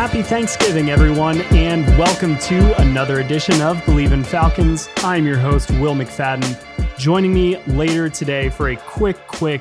Happy Thanksgiving, everyone, and welcome to another edition of Bleav in Falcons. I'm your host, Will McFadden. Joining me later today for a quick, quick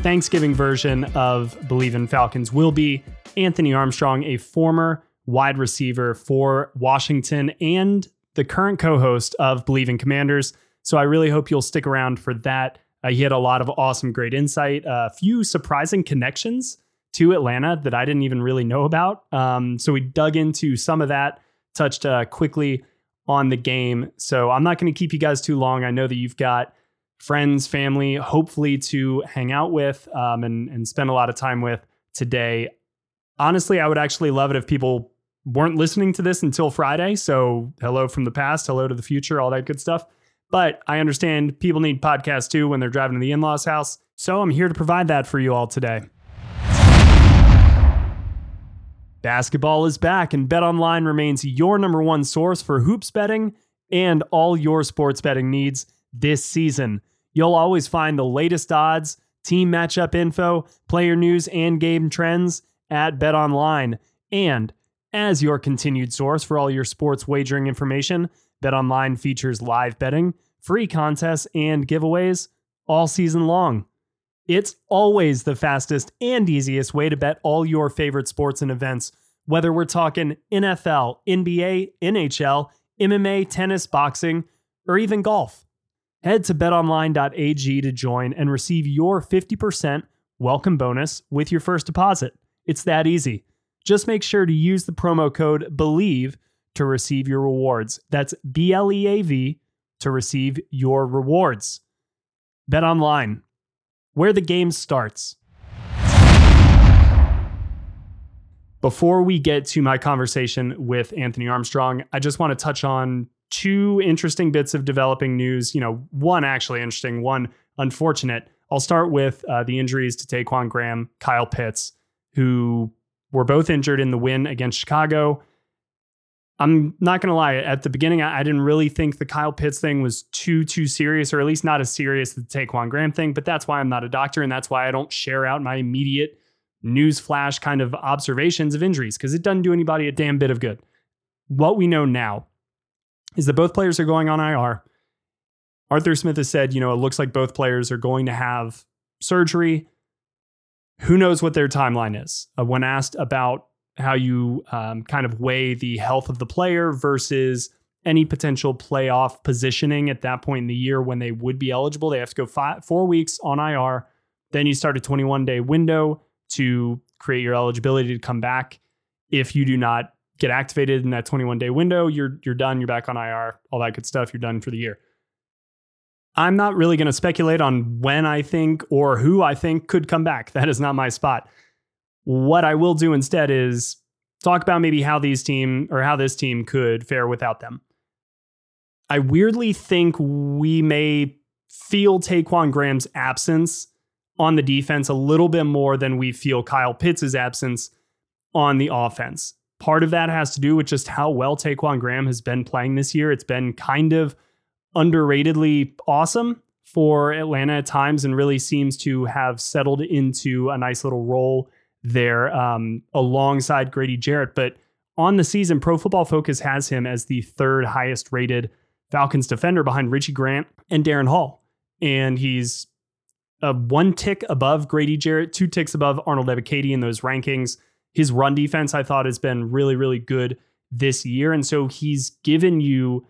Thanksgiving version of Bleav in Falcons will be Anthony Armstrong, a former wide receiver for Washington and the current co host of Bleav in Commanders. So I really hope you'll stick around for that. Uh, he had a lot of awesome, great insight, a few surprising connections to Atlanta that I didn't even really know about. Um, so we dug into some of that, touched uh, quickly on the game. So I'm not going to keep you guys too long. I know that you've got friends, family, hopefully to hang out with um, and, and spend a lot of time with today. Honestly, I would actually love it if people weren't listening to this until Friday. So hello from the past, hello to the future, all that good stuff. But I understand people need podcasts too when they're driving to the in law's house. So I'm here to provide that for you all today. Basketball is back, and BetOnline remains your number one source for hoops betting and all your sports betting needs this season. You'll always find the latest odds, team matchup info, player news, and game trends at BetOnline. And as your continued source for all your sports wagering information, BetOnline features live betting, free contests, and giveaways all season long. It's always the fastest and easiest way to bet all your favorite sports and events, whether we're talking NFL, NBA, NHL, MMA, tennis, boxing, or even golf. Head to betonline.ag to join and receive your 50% welcome bonus with your first deposit. It's that easy. Just make sure to use the promo code BLEAV to receive your rewards. That's B L E A V to receive your rewards. Bet online, where the game starts. Before we get to my conversation with Anthony Armstrong, I just want to touch on two interesting bits of developing news. You know, one actually interesting, one unfortunate. I'll start with uh, the injuries to Ta'Quon Graham, Kyle Pitts, who were both injured in the win against Chicago. I'm not going to lie. At the beginning, I, I, didn't really think the Kyle Pitts thing was too, too serious, or at least not as serious as the Ta'Quon Graham thing. But that's why I'm not a doctor. And that's why I don't share out my immediate news flash kind of observations of injuries because it doesn't do anybody a damn bit of good. What we know now is that both players are going on IR. Arthur Smith has said, you know, it looks like both players are going to have surgery. Who knows what their timeline is? Uh, when asked about how you um, kind of weigh the health of the player versus any potential playoff positioning at that point in the year when they would be eligible. They have to go five, four weeks on IR. Then you start a 21 day window to create your eligibility to come back. If you do not get activated in that 21 day window, you're you're done. You're back on IR. All that good stuff. You're done for the year. I'm not really going to speculate on when I think or who I think could come back. That is not my spot. What I will do instead is talk about maybe how these team or how this team could fare without them. I weirdly think we may feel Ta'Quon Graham's absence on the defense a little bit more than we feel Kyle Pitts' absence on the offense. Part of that has to do with just how well Ta'Quon Graham has been playing this year. It's been kind of underratedly awesome for Atlanta at times and really seems to have settled into a nice little role there um, alongside Grady Jarrett. But on the season, Pro Football Focus has him as the third highest rated Falcons defender behind Richie Grant and Darren Hall. And he's a one tick above Grady Jarrett, two ticks above Arnold Ebiketie in those rankings. His run defense, I thought, has been really, really good this year. And so he's given you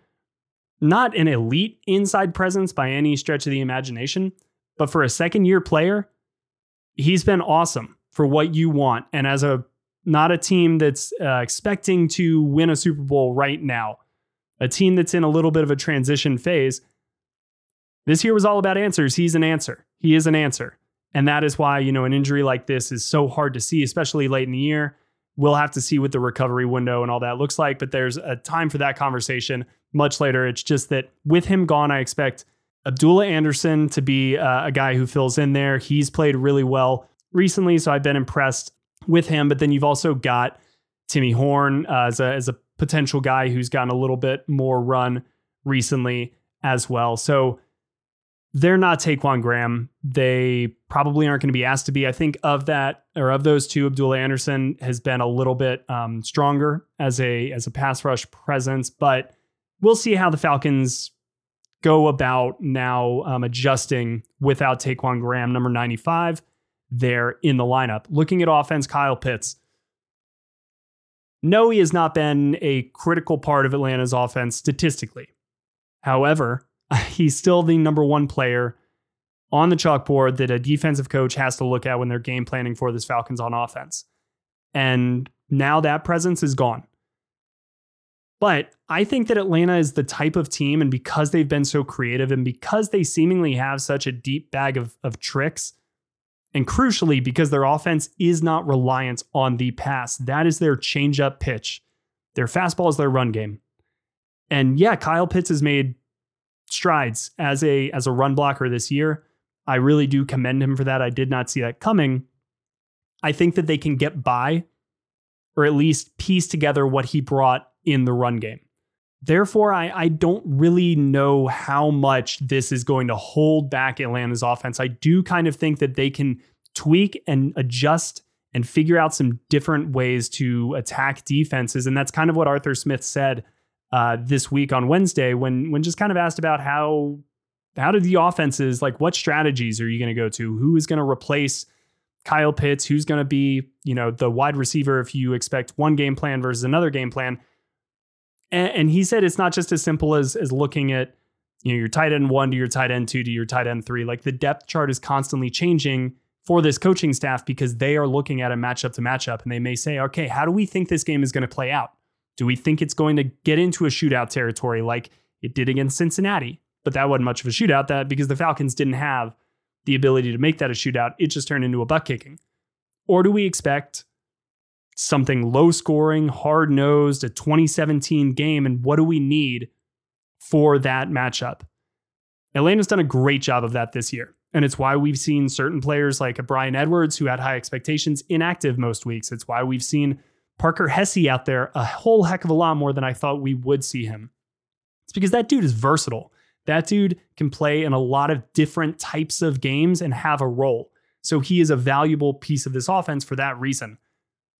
not an elite inside presence by any stretch of the imagination, but for a second year player, he's been awesome for what you want. And as a not a team that's uh, expecting to win a Super Bowl right now, a team that's in a little bit of a transition phase, this year was all about answers. He's an answer. He is an answer. And that is why, you know, an injury like this is so hard to see, especially late in the year. We'll have to see what the recovery window and all that looks like, but there's a time for that conversation much later. It's just that with him gone, I expect Abdullah Anderson to be uh, a guy who fills in there. He's played really well recently, so I've been impressed with him. But then you've also got Timmy Horne uh, as, a, as a potential guy who's gotten a little bit more run recently as well. So they're not Ta'Quon Graham. They probably aren't going to be asked to be. I think of that or of those two, Abdullah Anderson has been a little bit um, stronger as a as a pass rush presence, but we'll see how the Falcons go about now um, adjusting without Ta'Quon Graham, number 95, there in the lineup. Looking at offense, Kyle Pitts. No, he has not been a critical part of Atlanta's offense statistically. However, he's still the number one player on the chalkboard that a defensive coach has to look at when they're game planning for this Falcons on offense. And now that presence is gone. But I think that Atlanta is the type of team, and because they've been so creative and because they seemingly have such a deep bag of, of tricks, and crucially, because their offense is not reliant on the pass, that is their change up pitch. Their fastball is their run game. And yeah, Kyle Pitts has made strides as a as a run blocker this year. I really do commend him for that. I did not see that coming. I think that they can get by or at least piece together what he brought in the run game. Therefore, I, I don't really know how much this is going to hold back Atlanta's offense. I do kind of think that they can tweak and adjust and figure out some different ways to attack defenses. And that's kind of what Arthur Smith said uh, this week on Wednesday when when just kind of asked about how how did the offenses like what strategies are you going to go to? Who is going to replace Kyle Pitts? Who's going to be you know the wide receiver if you expect one game plan versus another game plan? And, and he said it's not just as simple as as looking at you know your tight end one to your tight end two to your tight end three. Like the depth chart is constantly changing for this coaching staff because they are looking at a matchup to matchup and they may say, okay, how do we think this game is going to play out? Do we think it's going to get into a shootout territory like it did against Cincinnati? But that wasn't much of a shootout that because the Falcons didn't have the ability to make that a shootout, it just turned into a butt kicking. Or do we expect something low scoring, hard nosed, a 2017 game? And what do we need for that matchup? Atlanta's done a great job of that this year. And it's why we've seen certain players like a Bryan Edwards, who had high expectations, inactive most weeks. It's why we've seen Parker Hesse out there a whole heck of a lot more than I thought we would see him. It's because that dude is versatile. That dude can play in a lot of different types of games and have a role. So he is a valuable piece of this offense for that reason.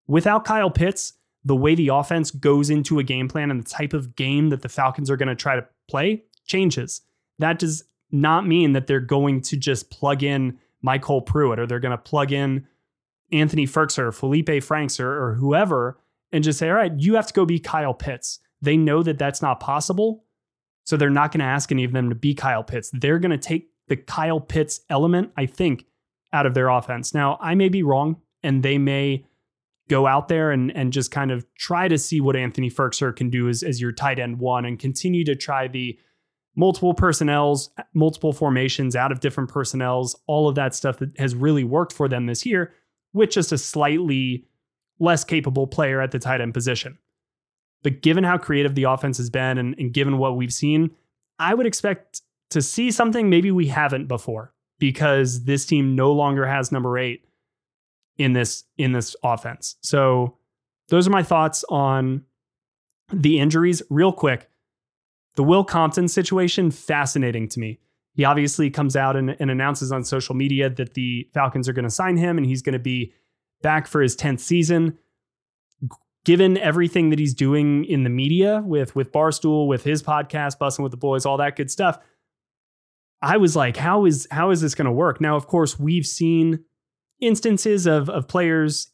Without Kyle Pitts, the way the offense goes into a game plan and the type of game that the Falcons are going to try to play changes. That does not mean that they're going to just plug in MyCole Pruitt or they're going to plug in Anthony Firkser or Felipe Franks or, or whoever and just say, all right, you have to go be Kyle Pitts. They know that that's not possible. So they're not going to ask any of them to be Kyle Pitts. They're going to take the Kyle Pitts element, I think, out of their offense. Now, I may be wrong, and they may go out there and, and just kind of try to see what Anthony Firkser can do as, as your tight end one and continue to try the multiple personnels, multiple formations out of different personnels, all of that stuff that has really worked for them this year with just a slightly less capable player at the tight end position. But given how creative the offense has been and, and given what we've seen, I would expect to see something maybe we haven't before because this team no longer has number eight in this in this offense. So those are my thoughts on the injuries. Real quick, the Will Compton situation fascinating to me. He obviously comes out and, and announces on social media that the Falcons are going to sign him and he's going to be back for his 10th season. given everything that he's doing in the media with with Barstool, with his podcast, Bussing with the Boys, all that good stuff, I was like, how is how is this going to work? Now, of course, we've seen instances of of players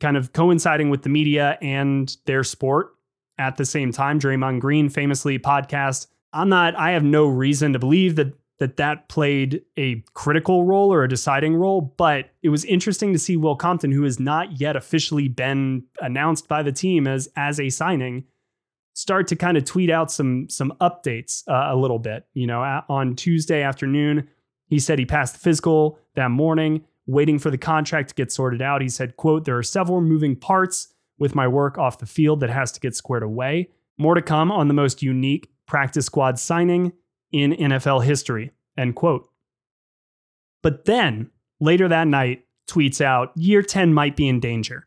kind of coinciding with the media and their sport at the same time. Draymond Green famously podcast. I'm not. I have no reason to believe that that that played a critical role or a deciding role, but it was interesting to see Will Compton, who has not yet officially been announced by the team as as a signing, start to kind of tweet out some some updates uh, a little bit. You know, on Tuesday afternoon, he said he passed the physical that morning, waiting for the contract to get sorted out. He said, "quote There are several moving parts with my work off the field that has to get squared away. More to come on the most unique practice squad signing." in NFL history, end quote. But then later that night, tweets out, year 10 might be in danger.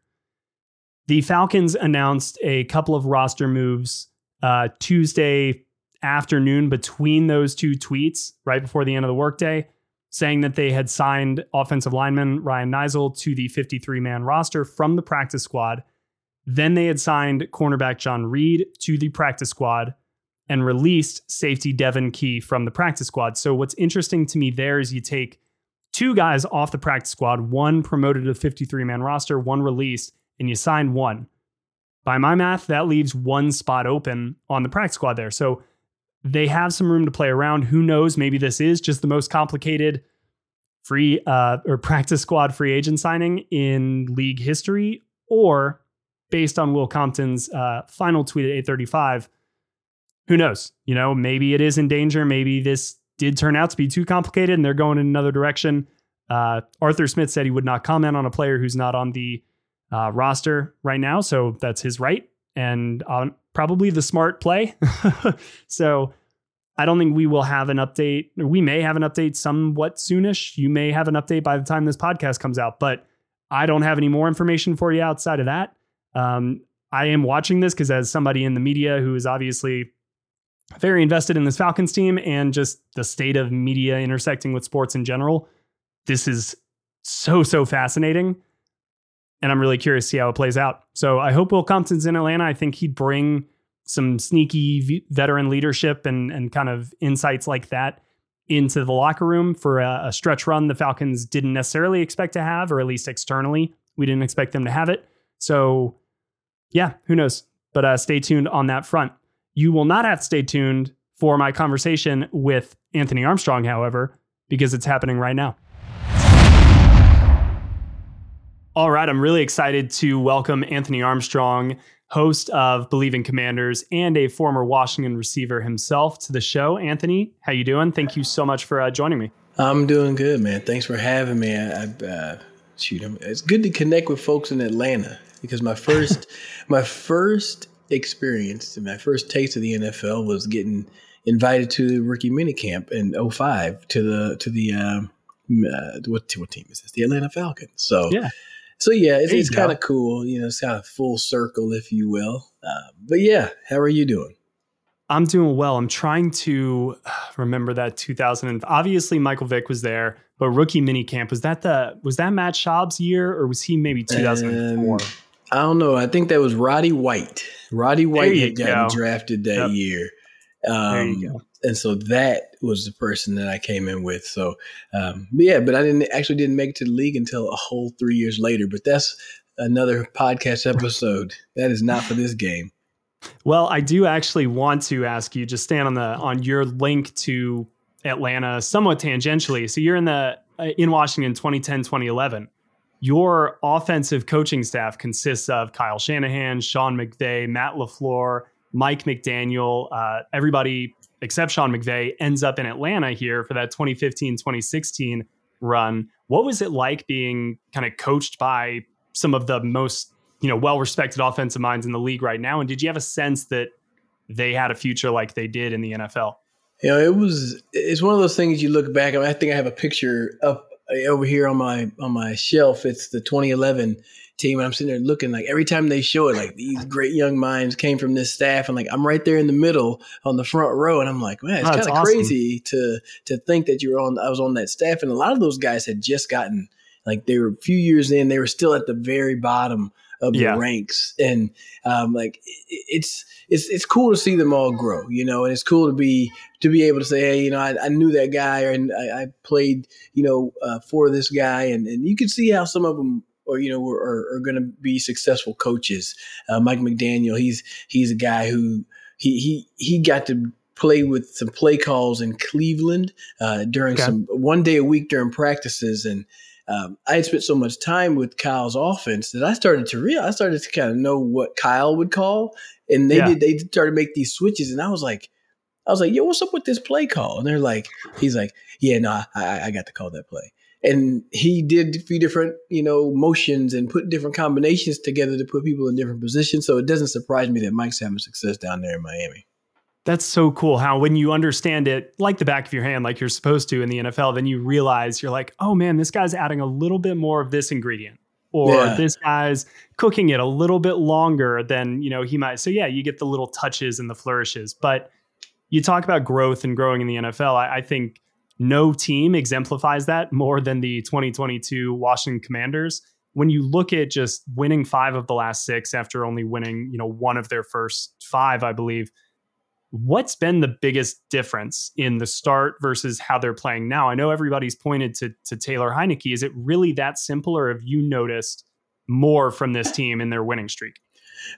The Falcons announced a couple of roster moves uh, Tuesday afternoon between those two tweets, right before the end of the workday, saying that they had signed offensive lineman Ryan Neuzil to the 53 man roster from the practice squad. Then they had signed cornerback John Reed to the practice squad and released safety Devon Key from the practice squad. So what's interesting to me there is you take two guys off the practice squad, one promoted to the 53 man roster, one released, and you sign one. By my math, that leaves one spot open on the practice squad there. So they have some room to play around. Who knows? Maybe this is just the most complicated free uh, or practice squad free agent signing in league history, or based on Will Compton's uh, final tweet at 835 who knows? You know, maybe it is in danger. Maybe this did turn out to be too complicated and they're going in another direction. Uh, Arthur Smith said he would not comment on a player who's not on the uh, roster right now. So that's his right and uh, probably the smart play. so I don't think we will have an update. We may have an update somewhat soonish. You may have an update by the time this podcast comes out, but I don't have any more information for you outside of that. Um, I am watching this because as somebody in the media who is obviously very invested in this Falcons team and just the state of media intersecting with sports in general. This is so, so fascinating. And I'm really curious to see how it plays out. So I hope Will Compton's in Atlanta. I think he'd bring some sneaky veteran leadership and, and kind of insights like that into the locker room for a, a stretch run the Falcons didn't necessarily expect to have, or at least externally, we didn't expect them to have it. So, yeah, who knows? But uh, stay tuned on that front. You will not have to stay tuned for my conversation with Anthony Armstrong, however, because it's happening right now. All right, I'm really excited to welcome Anthony Armstrong, host of Bleav in Commanders and a former Washington receiver himself, to the show. Anthony, how you doing? Thank you so much for uh, joining me. I'm doing good, man. Thanks for having me. I, uh, shoot, it's good to connect with folks in Atlanta because my first, my first experience, my first taste of the NFL was getting invited to the rookie minicamp in 05 to the to the um, uh, what what team is this? The Atlanta Falcons. So yeah. So yeah, it's, it's kind of cool. You know, it's kind of full circle, if you will. Uh, but yeah, how are you doing? I'm doing well. I'm trying to remember that 2000. And obviously, Michael Vick was there, but rookie minicamp was that the was that Matt Schaub's year, or was he maybe 2004? Um, I don't know. I think that was Roddy White. Roddy White had gotten go. drafted that yep. year. Um, there you go. And so that was the person that I came in with. So, um, but yeah, but I didn't actually didn't make it to the league until a whole three years later. But that's another podcast episode. that is not for this game. Well, I do actually want to ask you just stand on the on your link to Atlanta somewhat tangentially. So you're in the uh, in Washington 2010 2011 your offensive coaching staff consists of Kyle Shanahan, Sean McVay, Matt LaFleur, Mike McDaniel, uh, everybody except Sean McVay ends up in Atlanta here for that 2015 2016 run. What was it like being kind of coached by some of the most you know well respected offensive minds in the league right now? And did you have a sense that they had a future like they did in the NFL? You know, it was it's one of those things you look back. I, mean, I think I have a picture up uh, over here on my on my shelf, it's the 2011 team, and I'm sitting there looking like every time they show it, like these great young minds came from this staff, and like I'm right there in the middle on the front row, and I'm like, man, it's oh, kind of awesome. crazy to to think that you're on. I was on that staff, and a lot of those guys had just gotten like they were a few years in, they were still at the very bottom of Yeah. the ranks, and um, like it- it's it's it's cool to see them all grow, you know, and it's cool to be to be able to say, hey, you know, I, I knew that guy, and I, I played, you know, uh, for this guy, and and you can see how some of them. Or you know, are, are, are going to be successful coaches. Uh, Mike McDaniel, he's he's a guy who he he he got to play with some play calls in Cleveland uh, during Okay. some one day a week during practices, and um, I had spent so much time with Kyle's offense that I started to realize I started to kind of know what Kyle would call, and they Yeah. did they started to make these switches, and I was like. I was like, "Yo, what's up with this play call?" And they're like, "He's like, yeah, no, I, I I got to call that play." And he did a few different, you know, motions and put different combinations together to put people in different positions. So it doesn't surprise me that Mike's having success down there in Miami. That's so cool how when you understand it like the back of your hand, like you're supposed to in the NFL, then you realize you're like, oh man, this guy's adding a little bit more of this ingredient. Or Yeah. this guy's cooking it a little bit longer than, you know, he might. So yeah, you get the little touches and the flourishes. But you talk about growth and growing in the NFL. I, I think no team exemplifies that more than the 2022 Washington Commanders. When you look at just winning five of the last six after only winning, you know, one of their first five, I believe what's been the biggest difference in the start versus how they're playing now? I know everybody's pointed to to Taylor Heinicke. Is it really that simple, or have you noticed more from this team in their winning streak?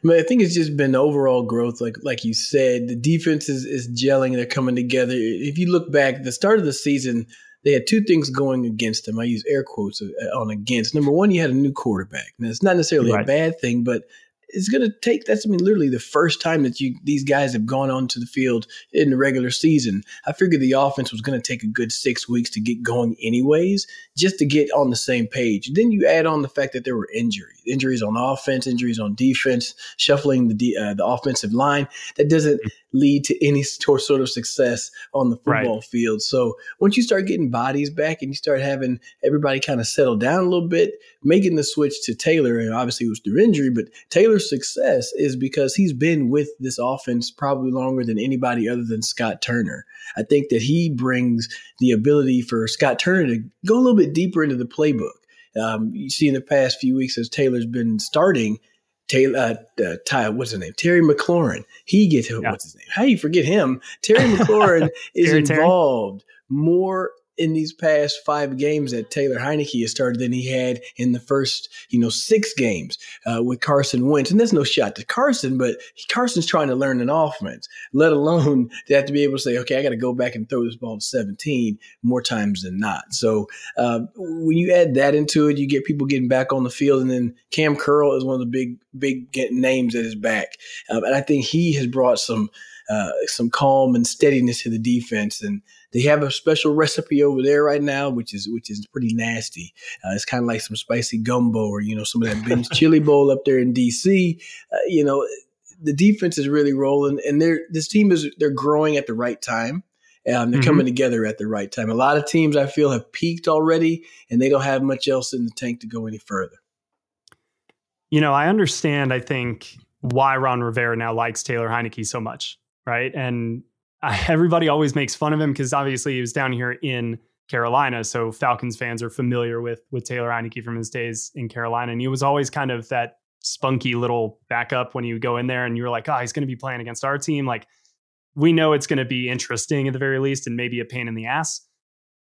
But I think it's just been overall growth, like like you said. The defense is, is gelling; they're coming together. If you look back the start of the season, they had two things going against them. I use air quotes uh, on against. Number one, you had a new quarterback. Now, it's not necessarily a bad thing, but it's going to take. That's I mean, literally the first time that you these guys have gone onto the field in the regular season. I figured the offense was going to take a good six weeks to get going, anyways, just to get on the same page. Then you add on the fact that there were injuries, injuries on offense, injuries on defense, shuffling the uh, the offensive line. That doesn't lead to any sort of success on the Right. football field. So once you start getting bodies back and you start having everybody kind of settle down a little bit, making the switch to Taylor, and obviously it was through injury, but Taylor's success is because he's been with this offense probably longer than anybody other than Scott Turner. I think that he brings the ability for Scott Turner to go a little bit deeper into the playbook. Um, you see in the past few weeks as Taylor's been starting, Taylor, uh, uh, Ty, what's his name? Terry McLaurin. He gets Yeah. what's his name? How do you forget him? Terry McLaurin is Terry, Terry. involved more in these past five games that Taylor Heinicke has started than he had in the first, you know, six games uh, with Carson Wentz. And there's no shot to Carson, but Carson's trying to learn an offense, let alone to have to be able to say, okay, I got to go back and throw this ball to 17 more times than not. So uh, when you add that into it, you get people getting back on the field, and then Cam Curl is one of the big, big names at his back, um, and I think he has brought some. Uh, some calm and steadiness to the defense, and they have a special recipe over there right now, which is which is pretty nasty. Uh, it's kind of like some spicy gumbo, or you know, some of that Ben's chili bowl up there in DC. Uh, you know, the defense is really rolling, and they're this team is they're growing at the right time. Um, they're Mhm. coming together at the right time. A lot of teams I feel have peaked already, and they don't have much else in the tank to go any further. You know, I understand. I think why Ron Rivera now likes Taylor Heinicke so much, right? And Everybody always makes fun of him because obviously he was down here in Carolina, so Falcons fans are familiar with with Taylor Heinicke from his days in Carolina, and he was always kind of that spunky little backup when you go in there and you were like, oh, he's going to be playing against our team. Like, we know it's going to be interesting at the very least, and maybe a pain in the ass.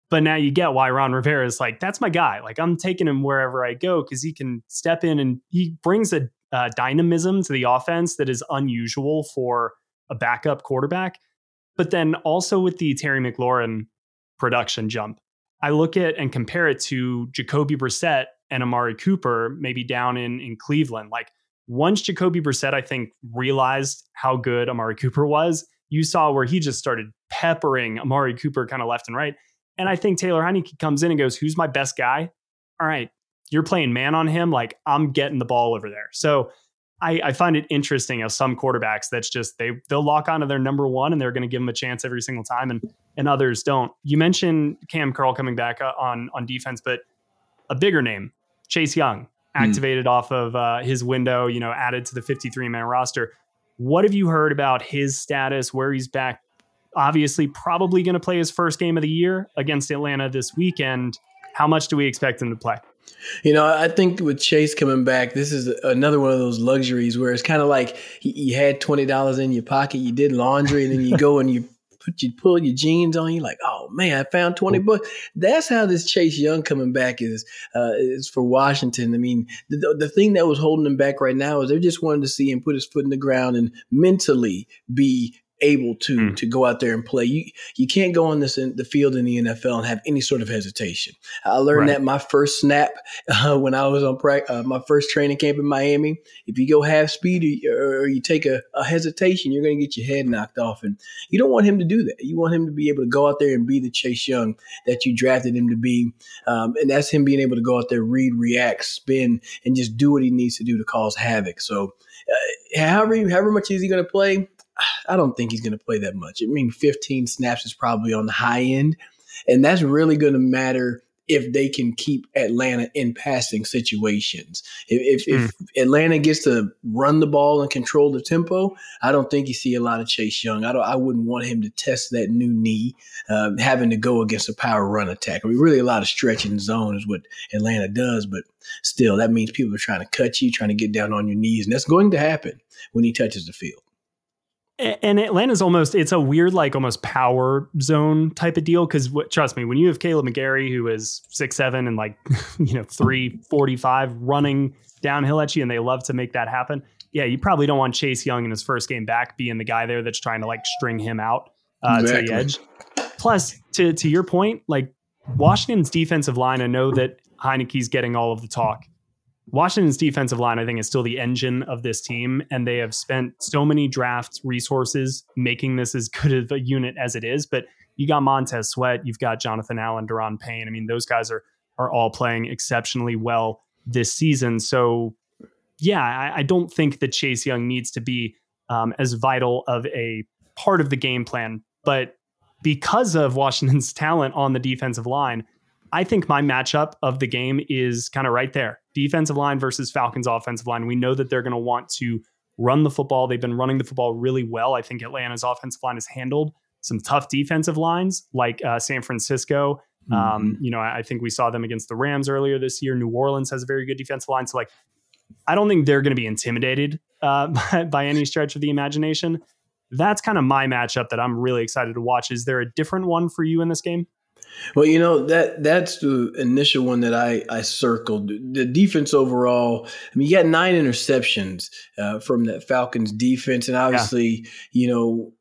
But now you get why Ron Rivera is like, that's my guy. Like, I'm taking him wherever I go because he can step in and he brings a uh, dynamism to the offense that is unusual for a backup quarterback. But then also with the Terry McLaurin production jump, I look at and compare it to Jacoby Brissett and Amari Cooper, maybe down in in Cleveland. Like once Jacoby Brissett, I think, realized how good Amari Cooper was, you saw where he just started peppering Amari Cooper kind of left and right. And I think Taylor Heinicke comes in and goes, "Who's my best guy? All right, you're playing man on him. Like I'm getting the ball over there." So I, I find it interesting how some quarterbacks that's just they they'll lock onto their number one and they're going to give him a chance every single time, and and others don't. You mentioned Cam Curl coming back uh, on on defense, but a bigger name, Chase Young, activated off of uh, his window, you know, added to the 53 man roster. What have you heard about his status, where he's back? Obviously, probably going to play his first game of the year against Atlanta this weekend. How much do we expect him to play? You know, I think with Chase coming back, this is another one of those luxuries where it's kind of like you had twenty dollars in your pocket, you did laundry, and then you go and you put you pull your jeans on, you're like, oh man, I found twenty bucks. That's how this Chase Young coming back is uh, is for Washington. I mean, the, the thing that was holding him back right now is they just wanted to see him put his foot in the ground and mentally be able to mm. to go out there and play. You you can't go on this in the field in the NFL and have any sort of hesitation. I learned right. that my first snap uh, when I was on pra- uh, my first training camp in Miami. If you go half speed or, or you take a, a hesitation, you're going to get your head knocked off, and you don't want him to do that. You want him to be able to go out there and be the Chase Young that you drafted him to be, um, and that's him being able to go out there, read, react, spin, and just do what he needs to do to cause havoc. So. Uh, however, however much is he going to play? I don't think he's going to play that much. I mean, 15 snaps is probably on the high end. And that's really going to matter if they can keep Atlanta in passing situations. If, if, mm. if, hmm. Atlanta gets to run the ball and control the tempo, I don't think you see a lot of Chase Young. I don't. I wouldn't want him to test that new knee, uh, having to go against a power run attack. I mean, really, a lot of stretching zone is what Atlanta does, but still, that means people are trying to cut you, trying to get down on your knees, and that's going to happen when he touches the field and Atlanta's almost it's a weird like almost power zone type of deal because trust me when you have Kaleb McGary who is six seven and like you know three forty five running downhill at you and they love to make that happen yeah you probably don't want Chase Young in his first game back being the guy there that's trying to like string him out uh, exactly. to the edge plus to to your point like Washington's defensive line I know that Heinicke's getting all of the talk Washington's defensive line, I think, is still the engine of this team, and they have spent so many draft resources making this as good of a unit as it is. But you got Montez Sweat, you've got Jonathan Allen, Daron Payne. I mean, those guys are are all playing exceptionally well this season. So, yeah, I, I don't think that Chase Young needs to be um, as vital of a part of the game plan, but because of Washington's talent on the defensive line, I think my matchup of the game is kind of right there. Defensive line versus Falcons offensive line. We know that they're going to want to run the football. They've been running the football really well. I think Atlanta's offensive line has handled some tough defensive lines like uh, San Francisco. Um, mm-hmm. Um, you know, I think we saw them against the Rams earlier this year. New Orleans has a very good defensive line. So, like, I don't think they're going to be intimidated uh, by, by any stretch of the imagination. That's kind of my matchup that I'm really excited to watch. Is there a different one for you in this game? Well, you know that that's the initial one that I I circled. The defense overall. I mean, you got nine interceptions uh, from that Falcons defense, and obviously, yeah. you know,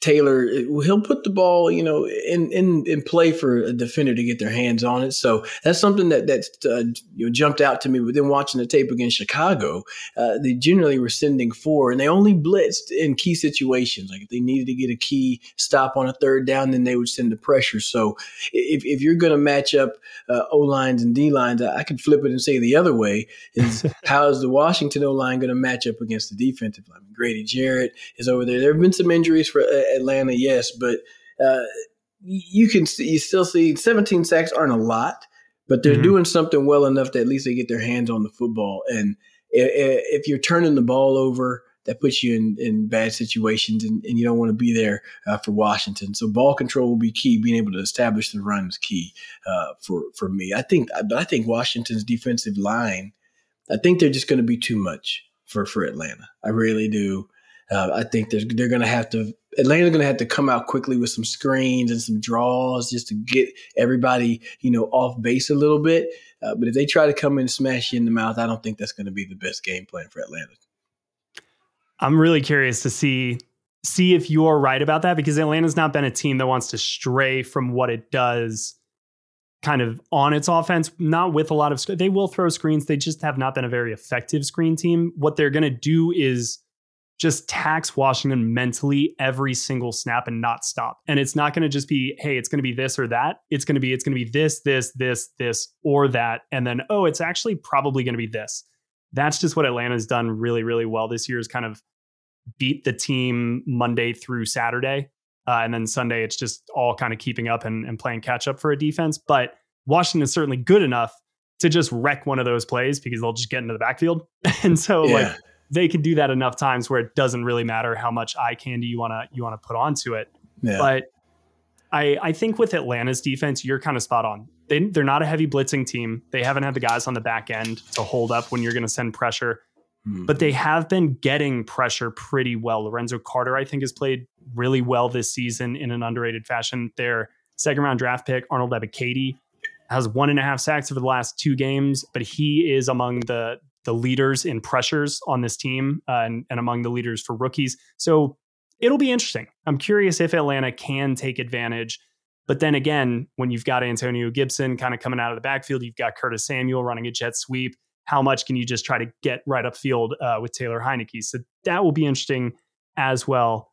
Taylor, he'll put the ball, you know, in in in play for a defender to get their hands on it. So that's something that that uh, you know, jumped out to me. But then watching the tape against Chicago, uh, they generally were sending four, and they only blitzed in key situations. Like if they needed to get a key stop on a third down, then they would send the pressure. So if if you're going to match up uh, O lines and D lines, I could flip it and say the other way is how is the Washington O line going to match up against the defensive line? Grady Jarrett is over there. There have been some injuries for uh, Atlanta, yes, but uh, you can you still see 17 sacks aren't a lot, but they're mm-hmm. doing something well enough that at least they get their hands on the football. And if you're turning the ball over, that puts you in, in bad situations, and, and you don't want to be there uh, for Washington. So ball control will be key. Being able to establish the run is key uh, for for me. I think, but I think Washington's defensive line. I think they're just going to be too much for for Atlanta. I really do. Uh, I think they're they're going to have to Atlanta's going to have to come out quickly with some screens and some draws just to get everybody you know off base a little bit. Uh, but if they try to come in and smash you in the mouth, I don't think that's going to be the best game plan for Atlanta. I'm really curious to see see if you're right about that because Atlanta's not been a team that wants to stray from what it does kind of on its offense, not with a lot of they will throw screens. They just have not been a very effective screen team. What they're going to do is just tax Washington mentally every single snap and not stop. And it's not going to just be, hey, it's going to be this or that. It's going to be, it's going to be this, this, this, this, or that. And then, oh, it's actually probably going to be this. That's just what Atlanta's done really, really well this year is kind of beat the team Monday through Saturday. Uh, and then Sunday, it's just all kind of keeping up and, and playing catch up for a defense. But Washington is certainly good enough to just wreck one of those plays because they'll just get into the backfield. and so, yeah. like, they can do that enough times where it doesn't really matter how much eye candy you want to you want to put onto it. Yeah. But I, I think with Atlanta's defense, you're kind of spot on. They, they're not a heavy blitzing team. They haven't had the guys on the back end to hold up when you're going to send pressure, hmm. but they have been getting pressure pretty well. Lorenzo Carter, I think, has played really well this season in an underrated fashion. Their second round draft pick, Arnold Ebiketie, has one and a half sacks over the last two games, but he is among the the leaders in pressures on this team uh, and, and among the leaders for rookies. So it'll be interesting. I'm curious if Atlanta can take advantage. But then again, when you've got Antonio Gibson kind of coming out of the backfield, you've got Curtis Samuel running a jet sweep. How much can you just try to get right upfield uh, with Taylor Heinicke? So that will be interesting as well.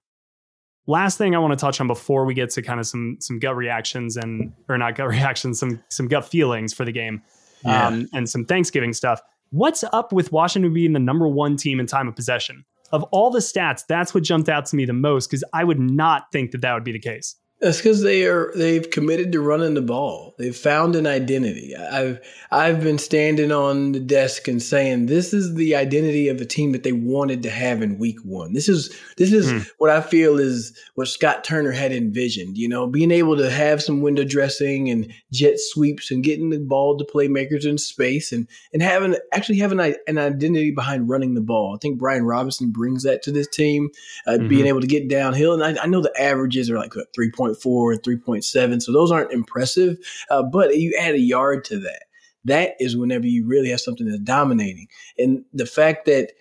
Last thing I want to touch on before we get to kind of some some gut reactions and or not gut reactions, some some gut feelings for the game, yeah. um, and some Thanksgiving stuff. What's up with Washington being the number one team in time of possession? Of all the stats, that's what jumped out to me the most because I would not think that that would be the case. That's because they are they've committed to running the ball. They've found an identity. I've I've been standing on the desk and saying this is the identity of a team that they wanted to have in week one. This is this is mm. what I feel is what Scott Turner had envisioned. You know, being able to have some window dressing and jet sweeps and getting the ball to playmakers in space and and having actually having an identity behind running the ball. I think Brian Robinson brings that to this team, uh, mm-hmm. being able to get downhill. And I, I know the averages are like three point 3.4 and 3.7. So those aren't impressive, uh, but you add a yard to that. That is whenever you really have something that's dominating. And the fact that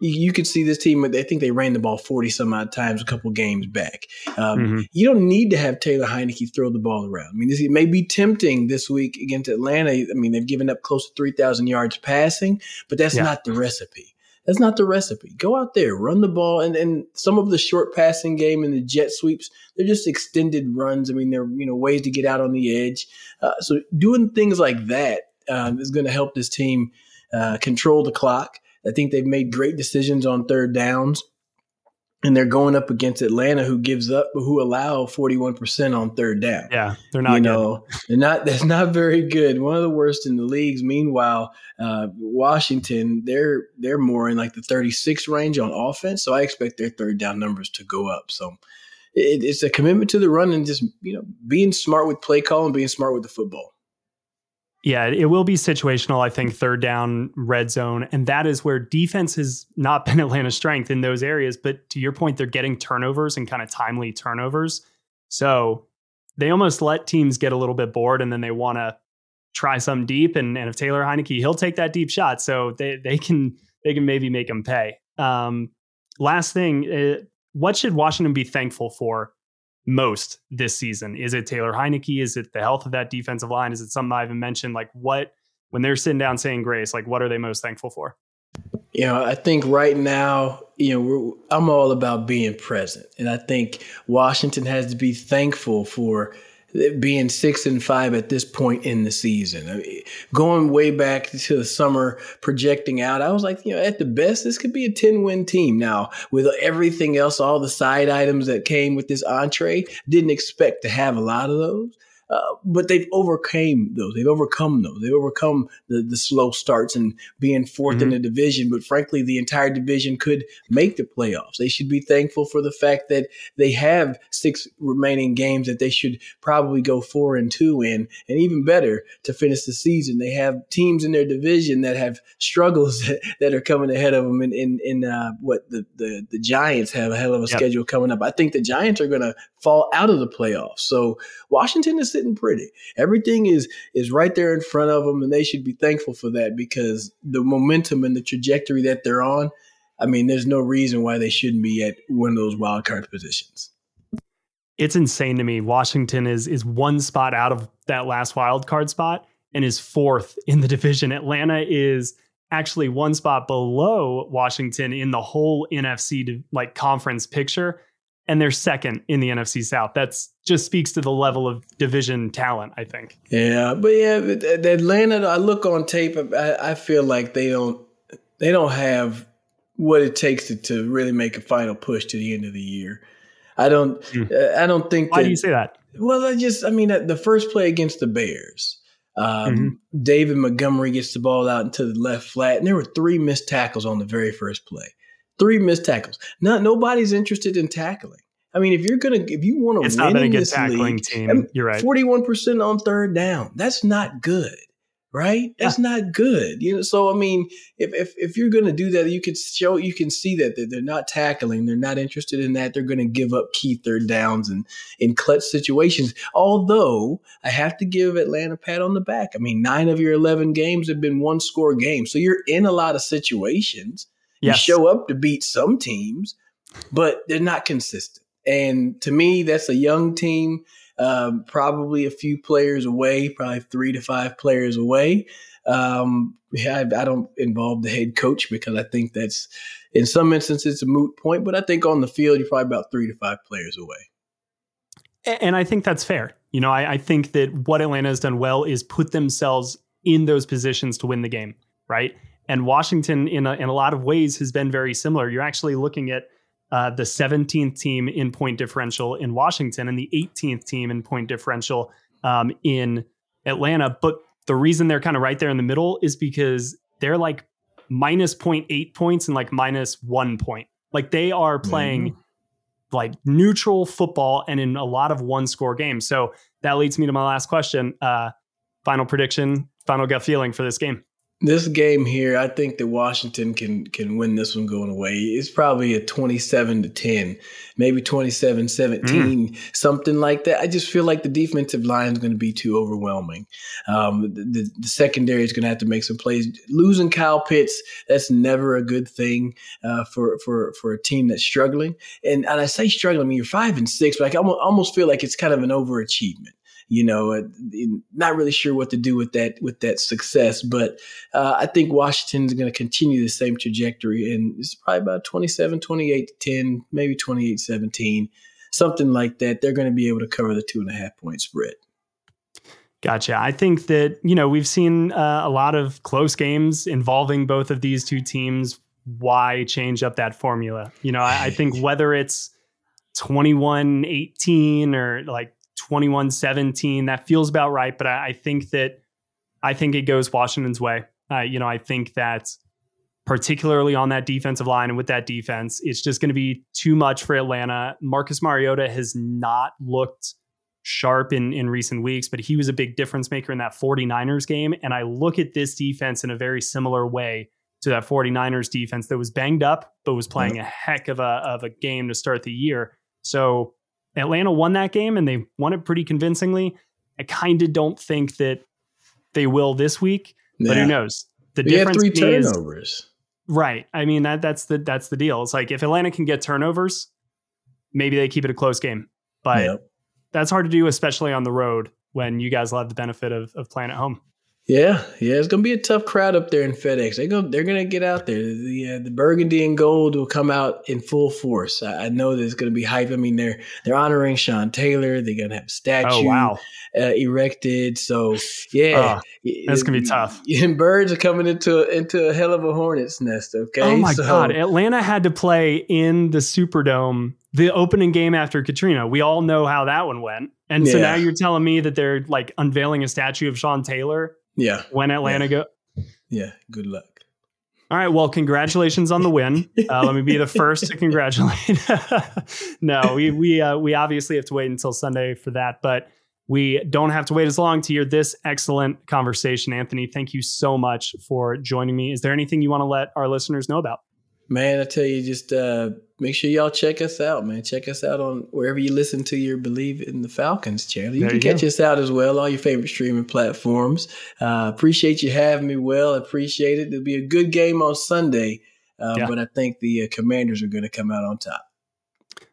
you, could see this team, I think they ran the ball 40 some odd times a couple games back. Um, mm-hmm. You don't need to have Taylor Heinicke throw the ball around. I mean, this, it may be tempting this week against Atlanta. I mean, they've given up close to 3,000 yards passing, but that's yeah. not the recipe. That's not the recipe. Go out there, run the ball, and, and some of the short passing game and the jet sweeps, they're just extended runs. I mean, they're you know ways to get out on the edge. Uh, so doing things like that um, is going to help this team uh, control the clock. I think they've made great decisions on third downs and they're going up against Atlanta, who gives up, who allow forty one percent on third down. Yeah, they're not. You good. know, they're not. That's not very good. One of the worst in the leagues. Meanwhile, uh, Washington, they're they're more in like the thirty six range on offense. So I expect their third down numbers to go up. So it, it's a commitment to the run and just you know being smart with play call and being smart with the football. Yeah, it will be situational, I think, third down, red zone. And that is where defense has not been Atlanta's strength in those areas. But to your point, they're getting turnovers and kind of timely turnovers. So they almost let teams get a little bit bored and then they want to try some deep. And, and if Taylor Heinicke, he'll take that deep shot. So they, they can they can maybe make him pay. Um, last thing, uh, what should Washington be thankful for most this season? Is it Taylor Heinicke? Is it the health of that defensive line? Is it something I haven't mentioned? Like what when they're sitting down saying grace, like what are they most thankful for? You know, I think right now, you know, I'm all about being present. And I think Washington has to be thankful for being six and five at this point in the season. I mean, going way back to the summer, projecting out, I was like, you know, at the best, this could be a 10 win team. Now, with everything else, all the side items that came with this entree, didn't expect to have a lot of those. Uh, but they've overcame those. They've overcome those. They've overcome the, the slow starts and being 4th mm-hmm. in the division. But frankly, the entire division could make the playoffs. They should be thankful for the fact that they have six remaining games that they should probably go four and two in, and even better to finish the season. They have teams in their division that have struggles that, are coming ahead of them. In in, in uh, what the, the the Giants have a hell of a yep. schedule coming up. I think the Giants are going to fall out of the playoffs. So Washington is sitting pretty. Everything is is right there in front of them, and they should be thankful for that because the momentum and the trajectory that they're on. I mean, there's no reason why they shouldn't be at one of those wild card positions. It's insane to me. Washington is is one spot out of that last wild card spot and is fourth in the division. Atlanta is actually one spot below Washington in the whole NFC like conference picture and they're second in the NFC South. That's just speaks to the level of division talent, I think. Yeah, but yeah, Atlanta. I look on tape. I, I feel like they don't they don't have what it takes to, to really make a final push to the end of the year. I don't. Mm. I don't think. Why that, do you say that? Well, I just. I mean, the first play against the Bears. Um, mm-hmm. David Montgomery gets the ball out into the left flat, and there were three missed tackles on the very first play three missed tackles. Not nobody's interested in tackling. I mean, if you're gonna, if you want to win in this league, team. You're right. Forty-one percent on third down. That's not good right? That's yeah. not good. You know, so I mean, if if, if you're going to do that, you can show you can see that they're not tackling, they're not interested in that. They're going to give up key third downs and in clutch situations. Although I have to give Atlanta pat on the back. I mean, nine of your eleven games have been one score games, so you're in a lot of situations. Yes. You show up to beat some teams, but they're not consistent. And to me, that's a young team um, probably a few players away, probably three to five players away. Um, I, I, don't involve the head coach because I think that's in some instances a moot point, but I think on the field you're probably about three to five players away. And I think that's fair. You know, I, I think that what Atlanta has done well is put themselves in those positions to win the game, right? And Washington, in a, in a lot of ways, has been very similar. You're actually looking at uh, the 17th team in point differential in Washington and the 18th team in point differential um, in Atlanta. But the reason they're kind of right there in the middle is because they're like minus 0.8 points and like minus one point. Like they are playing mm-hmm. like neutral football and in a lot of one score games. So that leads me to my last question. Uh, final prediction, final gut feeling for this game this game here, I think that Washington can can win this one going away. It's probably a 27 to 10, maybe 27 17, mm. something like that. I just feel like the defensive line is going to be too overwhelming. Um, the, the, the, secondary is going to have to make some plays. Losing Kyle Pitts, that's never a good thing uh, for, for, for a team that's struggling. And, and I say struggling, I mean, you're five and six, but I almost feel like it's kind of an overachievement you know, uh, not really sure what to do with that with that success. But uh, I think Washington is going to continue the same trajectory, and it's probably about 27, 28 10, maybe 28 17, something like that. They're going to be able to cover the two and a half point spread. Gotcha. I think that, you know, we've seen uh, a lot of close games involving both of these two teams. Why change up that formula? You know, I, I think whether it's 21 18 or like 21 17. That feels about right. But I, I, think that I think it goes Washington's way. Uh, you know, I think that particularly on that defensive line and with that defense, it's just going to be too much for Atlanta. Marcus Mariota has not looked sharp in, in recent weeks, but he was a big difference maker in that 49ers game. And I look at this defense in a very similar way to that 49ers defense that was banged up, but was playing a heck of a, of a game to start the year. So Atlanta won that game and they won it pretty convincingly. I kind of don't think that they will this week, yeah. but who knows? The we difference three turnovers. Is, right. I mean that that's the that's the deal. It's like if Atlanta can get turnovers, maybe they keep it a close game. But yep. that's hard to do, especially on the road when you guys will have the benefit of of playing at home. Yeah, yeah, it's gonna be a tough crowd up there in FedEx. They go, they're gonna get out there. The uh, the burgundy and gold will come out in full force. I, I know there's gonna be hype. I mean, they're they're honoring Sean Taylor. They're gonna have a statue oh, wow. uh, erected. So yeah, oh, that's gonna be tough. And birds are coming into into a hell of a hornet's nest. Okay. Oh my so, god, Atlanta had to play in the Superdome the opening game after Katrina. We all know how that one went. And so now you're telling me that they're like unveiling a statue of Sean Taylor yeah. When Atlanta yeah. go. Yeah. Good luck. All right. Well, congratulations on the win. Uh, let me be the first to congratulate. no, we we uh, we obviously have to wait until Sunday for that, but we don't have to wait as long to hear this excellent conversation. Anthony, thank you so much for joining me. Is there anything you want to let our listeners know about? Man, I tell you, just uh, make sure y'all check us out, man. Check us out on wherever you listen to your Bleav in the Falcons channel. You there can you catch go. us out as well, all your favorite streaming platforms. Uh, appreciate you having me, Well, appreciate it. It'll be a good game on Sunday, uh, yeah. but I think the uh, Commanders are going to come out on top.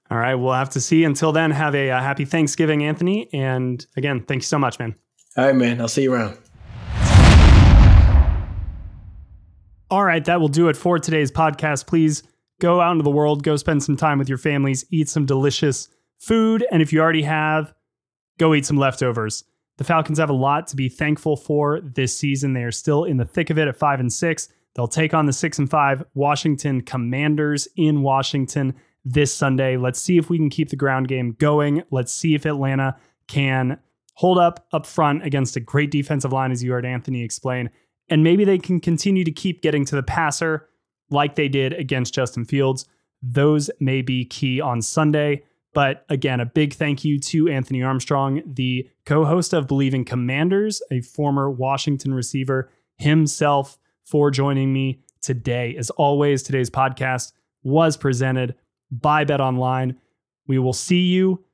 All right, we'll have to see. Until then, have a uh, happy Thanksgiving, Anthony. And again, thank you so much, man. All right, man. I'll see you around. All right, that will do it for today's podcast. Please go out into the world, go spend some time with your families, eat some delicious food. And if you already have, go eat some leftovers. The Falcons have a lot to be thankful for this season. They are still in the thick of it at five and six. They'll take on the six and five Washington Commanders in Washington this Sunday. Let's see if we can keep the ground game going. Let's see if Atlanta can hold up up front against a great defensive line, as you heard Anthony explain, and maybe they can continue to keep getting to the passer like they did against Justin Fields. Those may be key on Sunday. But again, a big thank you to Anthony Armstrong, the co host of Bleav in Commanders, a former Washington receiver himself, for joining me today. As always, today's podcast was presented by Bet Online. We will see you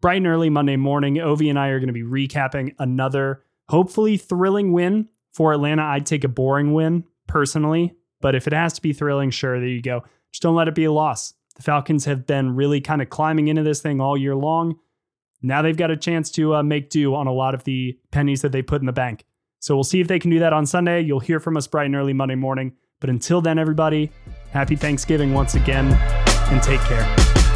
bright and early Monday morning. Ovi and I are going to be recapping another hopefully thrilling win for Atlanta. I'd take a boring win personally, but if it has to be thrilling, sure, there you go. Just don't let it be a loss. The Falcons have been really kind of climbing into this thing all year long. Now they've got a chance to uh, make do on a lot of the pennies that they put in the bank. So we'll see if they can do that on Sunday. You'll hear from us bright and early Monday morning. But until then, everybody, happy Thanksgiving once again and take care.